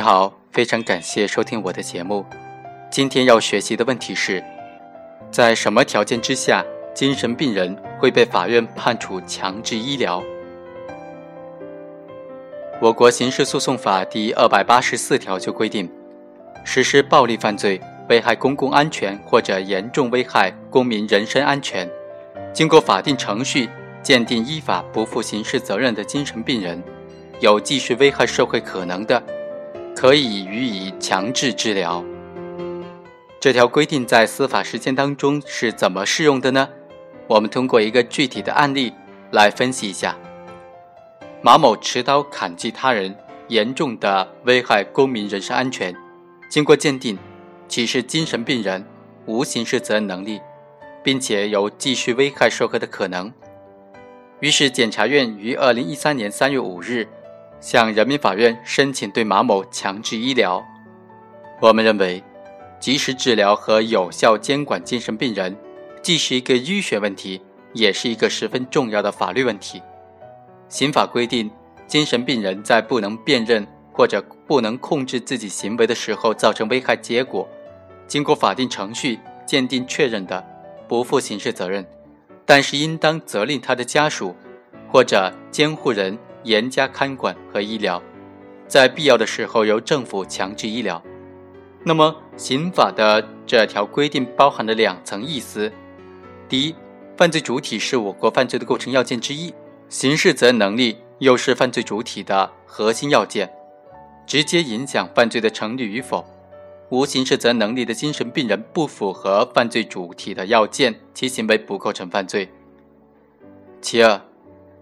你好，非常感谢收听我的节目。今天要学习的问题是，在什么条件之下，精神病人会被法院判处强制医疗？我国刑事诉讼法第二百八十四条就规定，实施暴力犯罪、危害公共安全或者严重危害公民人身安全，经过法定程序鉴定依法不负刑事责任的精神病人，有继续危害社会可能的，可以予以强制治疗。这条规定在司法实践当中是怎么适用的呢？我们通过一个具体的案例来分析一下。马某持刀砍击他人，严重的危害公民人身安全，经过鉴定，其是精神病人，无刑事责任能力，并且有继续危害社会的可能。于是，检察院于二零一三年三月五日向人民法院申请对马某强制医疗。我们认为。及时治疗和有效监管精神病人，既是一个医学问题，也是一个十分重要的法律问题。刑法规定，精神病人在不能辨认或者不能控制自己行为的时候造成危害结果，经过法定程序鉴定确认的，不负刑事责任，但是应当责令他的家属或者监护人严加看管和医疗，在必要的时候由政府强制医疗。那么，刑法的这条规定包含了两层意思：第一，犯罪主体是我国犯罪的构成要件之一，刑事责任能力又是犯罪主体的核心要件，直接影响犯罪的成立与否。无刑事责任能力的精神病人不符合犯罪主体的要件，其行为不构成犯罪。其二，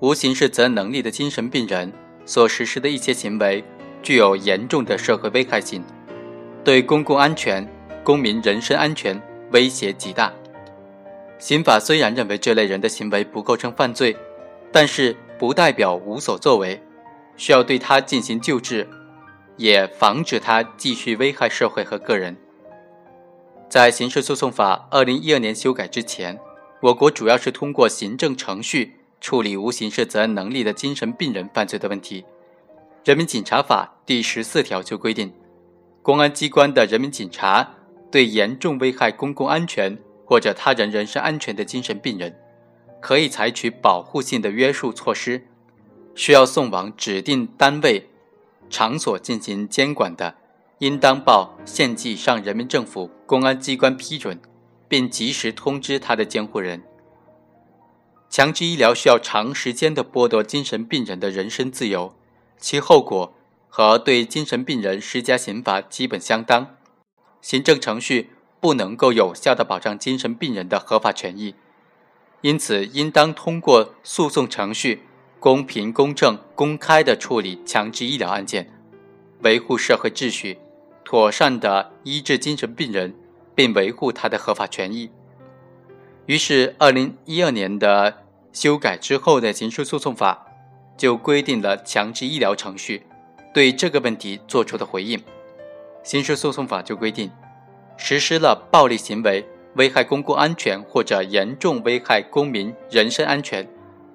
无刑事责任能力的精神病人所实施的一些行为具有严重的社会危害性。对公共安全、公民人身安全威胁极大。刑法虽然认为这类人的行为不构成犯罪，但是不代表无所作为，需要对他进行救治，也防止他继续危害社会和个人。在刑事诉讼法二零一二年修改之前，我国主要是通过行政程序处理无刑事责任能力的精神病人犯罪的问题。人民警察法第十四条就规定。公安机关的人民警察对严重危害公共安全或者他人人身安全的精神病人，可以采取保护性的约束措施，需要送往指定单位、场所进行监管的，应当报县级以上人民政府公安机关批准，并及时通知他的监护人。强制医疗需要长时间的剥夺精神病人的人身自由，其后果。和对精神病人施加刑罚基本相当，行政程序不能够有效地保障精神病人的合法权益，因此应当通过诉讼程序公平、公正、公开地处理强制医疗案件，维护社会秩序，妥善地医治精神病人，并维护他的合法权益。于是，二零一二年的修改之后的刑事诉讼法就规定了强制医疗程序。对这个问题作出的回应，《刑事诉讼法》就规定，实施了暴力行为、危害公共安全或者严重危害公民人身安全，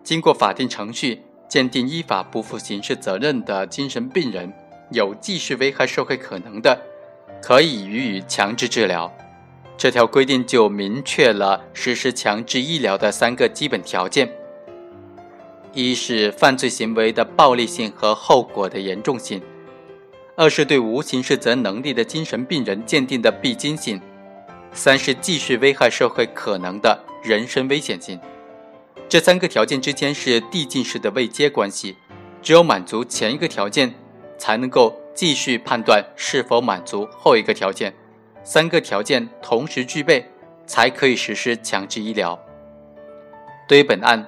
经过法定程序鉴定依法不负刑事责任的精神病人，有继续危害社会可能的，可以予以强制治疗。这条规定就明确了实施强制医疗的三个基本条件。一是犯罪行为的暴力性和后果的严重性，二是对无刑事责任能力的精神病人鉴定的必经性，三是继续危害社会可能的人身危险性。这三个条件之间是递进式的位阶关系，只有满足前一个条件，才能够继续判断是否满足后一个条件。三个条件同时具备，才可以实施强制医疗。对于本案。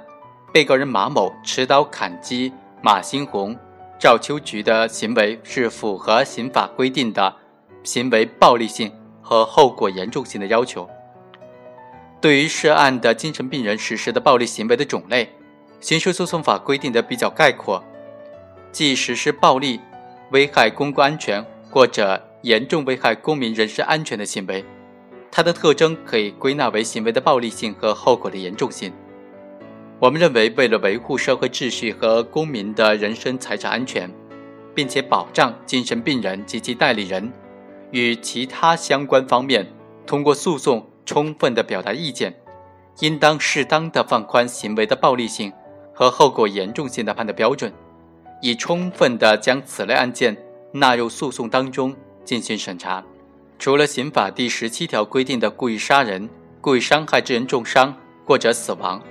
被告人马某持刀砍击马新红、赵秋菊的行为是符合刑法规定的行为暴力性和后果严重性的要求。对于涉案的精神病人实施的暴力行为的种类，刑事诉讼法规定的比较概括，即实施暴力、危害公共安全或者严重危害公民人身安全的行为，它的特征可以归纳为行为的暴力性和后果的严重性。我们认为，为了维护社会秩序和公民的人身财产安全，并且保障精神病人及其代理人与其他相关方面通过诉讼充分的表达意见，应当适当的放宽行为的暴力性和后果严重性的判断标准，以充分的将此类案件纳入诉讼当中进行审查。除了刑法第十七条规定的故意杀人、故意伤害致人重伤或者死亡、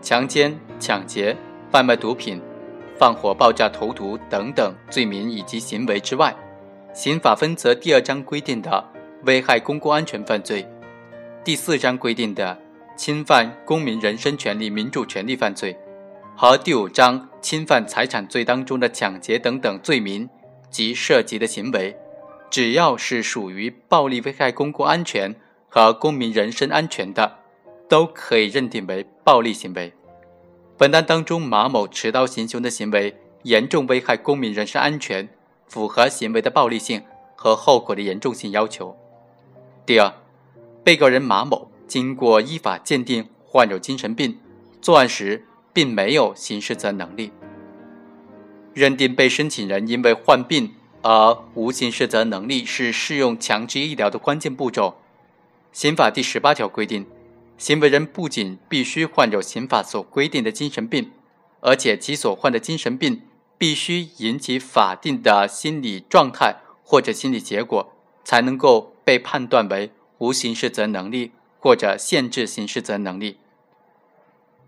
强奸、抢劫、贩卖毒品。放火、爆炸、投毒等等罪名以及行为之外，刑法分则第二章规定的危害公共安全犯罪，第四章规定的侵犯公民人身权利、民主权利犯罪，和第五章侵犯财产罪当中的抢劫等等罪名及涉及的行为，只要是属于暴力危害公共安全和公民人身安全的，都可以认定为暴力行为。本案当中，马某持刀行凶的行为严重危害公民人身安全，符合行为的暴力性和后果的严重性要求。第二，被告人马某经过依法鉴定患有精神病，作案时并没有刑事责任能力。认定被申请人因为患病而无刑事责任能力是适用强制医疗的关键步骤。刑法第十八条规定。行为人不仅必须患有刑法所规定的精神病，而且其所患的精神病必须引起法定的心理状态或者心理结果，才能够被判断为无刑事责任能力或者限制刑事责任能力。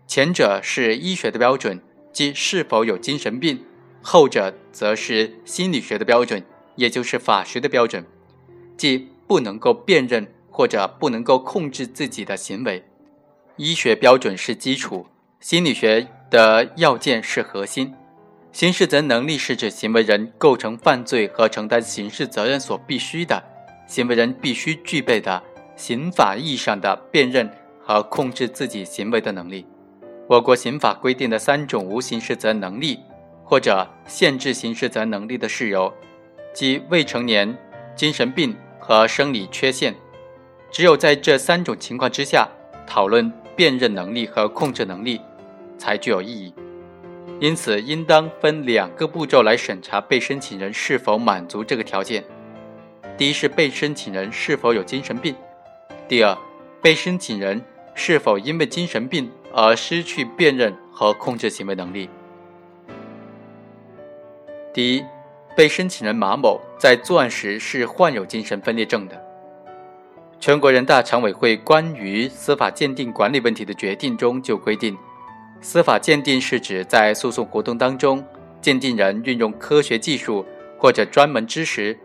前者是医学的标准，即是否有精神病；后者则是心理学的标准，也就是法学的标准，即不能够辨认。或者不能够控制自己的行为，医学标准是基础，心理学的要件是核心。刑事责任能力是指行为人构成犯罪和承担刑事责任所必须的，行为人必须具备的刑法意义上的辨认和控制自己行为的能力。我国刑法规定的三种无刑事责任能力或者限制刑事责任能力的事由，即未成年、精神病和生理缺陷。只有在这三种情况之下，讨论辨认能力和控制能力才具有意义。因此，应当分两个步骤来审查被申请人是否满足这个条件：第一是被申请人是否有精神病；第二，被申请人是否因为精神病而失去辨认和控制行为能力。第一，被申请人马某在作案时是患有精神分裂症的。全国人大常委会关于司法鉴定管理问题的决定中就规定，司法鉴定是指在诉讼活动当中，鉴定人运用科学技术或者专门知识，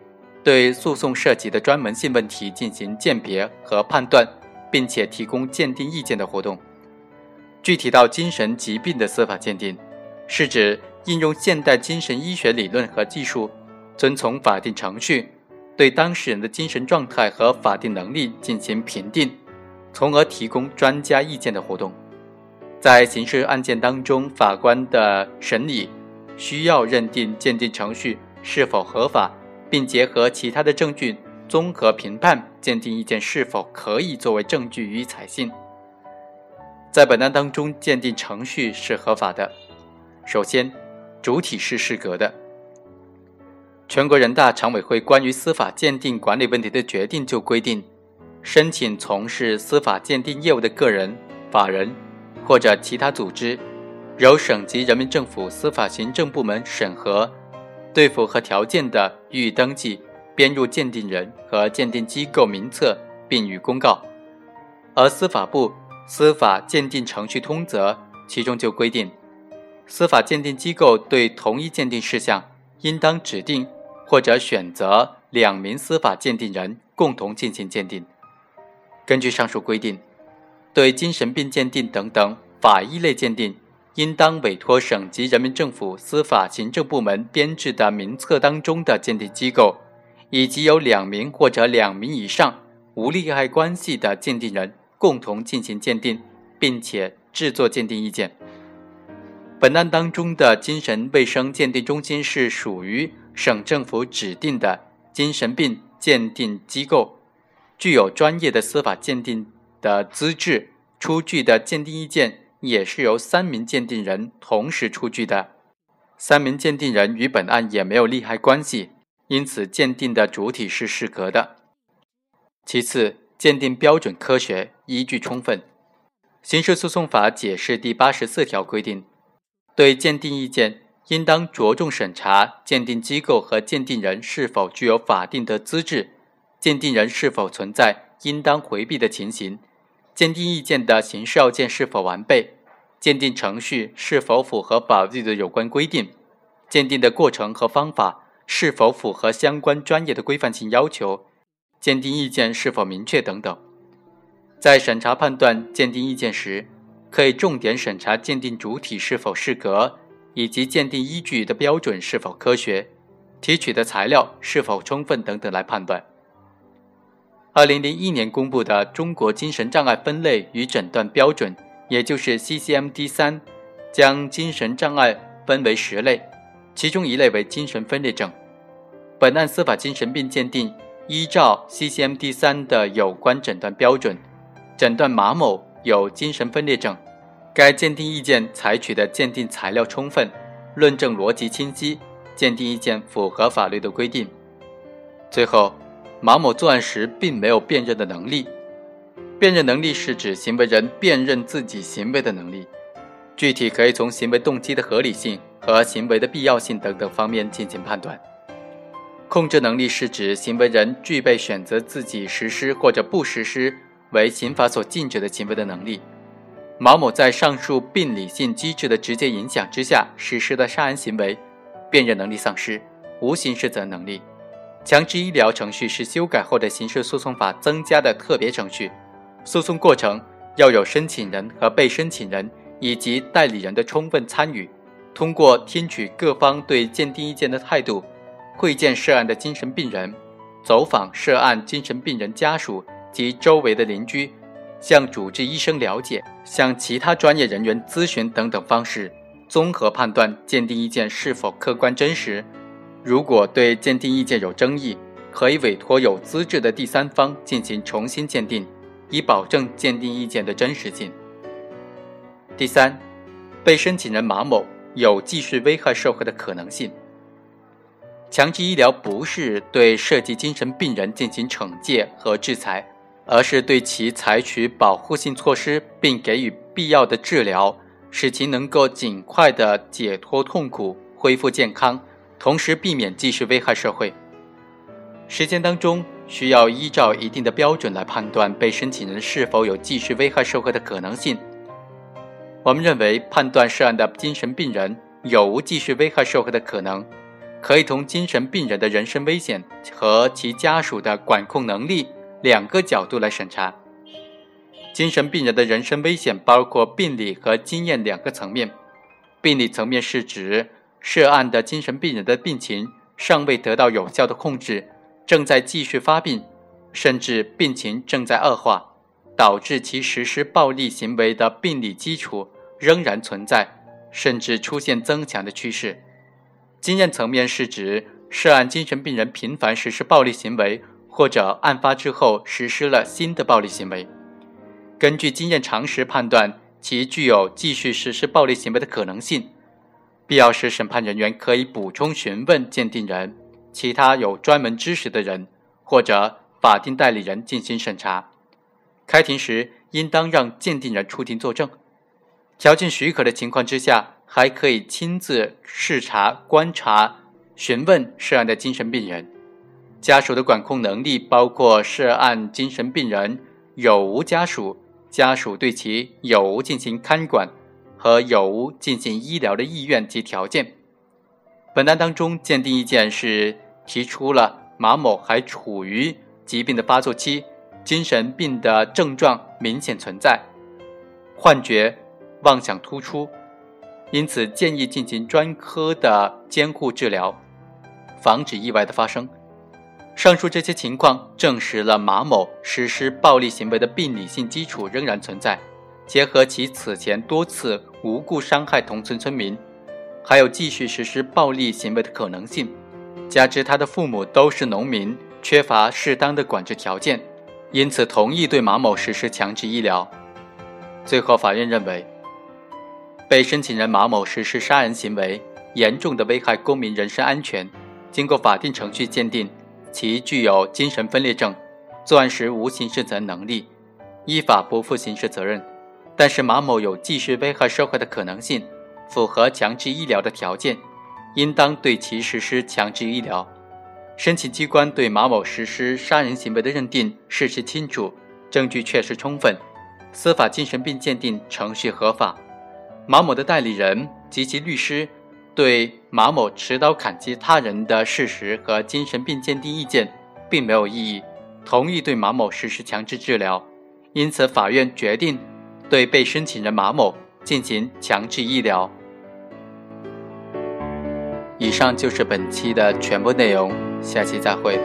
对诉讼涉及的专门性问题进行鉴别和判断，并且提供鉴定意见的活动。具体到精神疾病的司法鉴定，是指应用现代精神医学理论和技术，遵从法定程序。对当事人的精神状态和法定能力进行评定，从而提供专家意见的活动。在刑事案件当中，法官的审理需要认定鉴定程序是否合法，并结合其他的证据综合评判鉴定意见是否可以作为证据予以采信。在本案当中，鉴定程序是合法的。首先，主体是适格的。全国人大常委会关于司法鉴定管理问题的决定就规定，申请从事司法鉴定业务的个人、法人或者其他组织，由省级人民政府司法行政部门审核，对符合条件的予以登记，编入鉴定人和鉴定机构名册，并予公告。而司法部《司法鉴定程序通则》其中就规定，司法鉴定机构对同一鉴定事项，应当指定。或者选择两名司法鉴定人共同进行鉴定。根据上述规定，对精神病鉴定等等法医类鉴定，应当委托省级人民政府司法行政部门编制的名册当中的鉴定机构，以及有两名或者两名以上无利害关系的鉴定人共同进行鉴定，并且制作鉴定意见。本案当中的精神卫生鉴定中心是属于。省政府指定的精神病鉴定机构，具有专业的司法鉴定的资质，出具的鉴定意见也是由三名鉴定人同时出具的。三名鉴定人与本案也没有利害关系，因此鉴定的主体是适格的。其次，鉴定标准科学，依据充分。刑事诉讼法解释第八十四条规定，对鉴定意见，应当着重审查鉴定机构和鉴定人是否具有法定的资质，鉴定人是否存在应当回避的情形，鉴定意见的形式要件是否完备。鉴定程序是否符合法律的有关规定？鉴定的过程和方法是否符合相关专业的规范性要求？鉴定意见是否明确等等。在审查判断鉴定意见时，可以重点审查鉴定主体是否适格，以及鉴定依据的标准是否科学，提取的材料是否充分等等来判断。二零零一年公布的《中国精神障碍分类与诊断标准》。也就是 CCMD 三，将精神障碍分为十类，其中一类为精神分裂症。本案司法精神病鉴定依照 CCMD 三的有关诊断标准，诊断马某有精神分裂症。该鉴定意见采取的鉴定材料充分，论证逻辑清晰，鉴定意见符合法律的规定。最后，马某作案时并没有辨认的能力。辨认能力是指行为人辨认自己行为的能力，具体可以从行为动机的合理性和行为的必要性等等方面进行判断。控制能力是指行为人具备选择自己实施或者不实施为刑法所禁止的行为的能力。毛某在上述病理性机制的直接影响之下实施的杀人行为，辨认能力丧失，无刑事责任能力。强制医疗程序是修改后的刑事诉讼法增加的特别程序。诉讼过程要有申请人和被申请人以及代理人的充分参与。通过听取各方对鉴定意见的态度，会见涉案的精神病人，走访涉案精神病人家属及周围的邻居，向主治医生了解，向其他专业人员咨询等等方式，综合判断鉴定意见是否客观真实。如果对鉴定意见有争议，可以委托有资质的第三方进行重新鉴定。以保证鉴定意见的真实性。第三，被申请人马某有继续危害社会的可能性。强制医疗不是对涉及精神病人进行惩戒和制裁，而是对其采取保护性措施，并给予必要的治疗，使其能够尽快的解脱痛苦、恢复健康，同时避免继续危害社会。实践当中。需要依照一定的标准来判断被申请人是否有继续危害社会的可能性。我们认为，判断涉案的精神病人有无继续危害社会的可能，可以从精神病人的人身危险和其家属的管控能力两个角度来审查。精神病人的人身危险包括病理和经验两个层面。病理层面是指涉案的精神病人的病情尚未得到有效的控制。正在继续发病，甚至病情正在恶化，导致其实施暴力行为的病理基础仍然存在，甚至出现增强的趋势。经验层面是指涉案精神病人频繁实施暴力行为，或者案发之后实施了新的暴力行为。根据经验常识判断，其具有继续实施暴力行为的可能性。必要时，审判人员可以补充询问鉴定人。其他有专门知识的人或者法定代理人进行审查。开庭时应当让鉴定人出庭作证。条件许可的情况之下，还可以亲自视察、观察、询问涉案的精神病人。家属的管控能力包括涉案精神病人有无家属、家属对其有无进行看管和有无进行医疗的意愿及条件。本案当中，鉴定意见是提出了马某还处于疾病的发作期，精神病的症状明显存在，幻觉、妄想突出，因此建议进行专科的监护治疗，防止意外的发生。上述这些情况证实了马某实施暴力行为的病理性基础仍然存在，结合其此前多次无故伤害同村村民。还有继续实施暴力行为的可能性，加之他的父母都是农民，缺乏适当的管制条件，因此同意对马某实施强制医疗。最后，法院认为，被申请人马某实施杀人行为，严重的危害公民人身安全，经过法定程序鉴定，其具有精神分裂症，作案时无刑事责任能力，依法不负刑事责任。但是马某有继续危害社会的可能性，符合强制医疗的条件，应当对其实施强制医疗。申请机关对马某实施杀人行为的认定事实清楚，证据确实充分，司法精神病鉴定程序合法。马某的代理人及其律师对马某持刀砍击他人的事实和精神病鉴定意见并没有异议，同意对马某实施强制治疗，因此法院决定。对被申请人马某进行强制医疗。以上就是本期的全部内容，下期再会。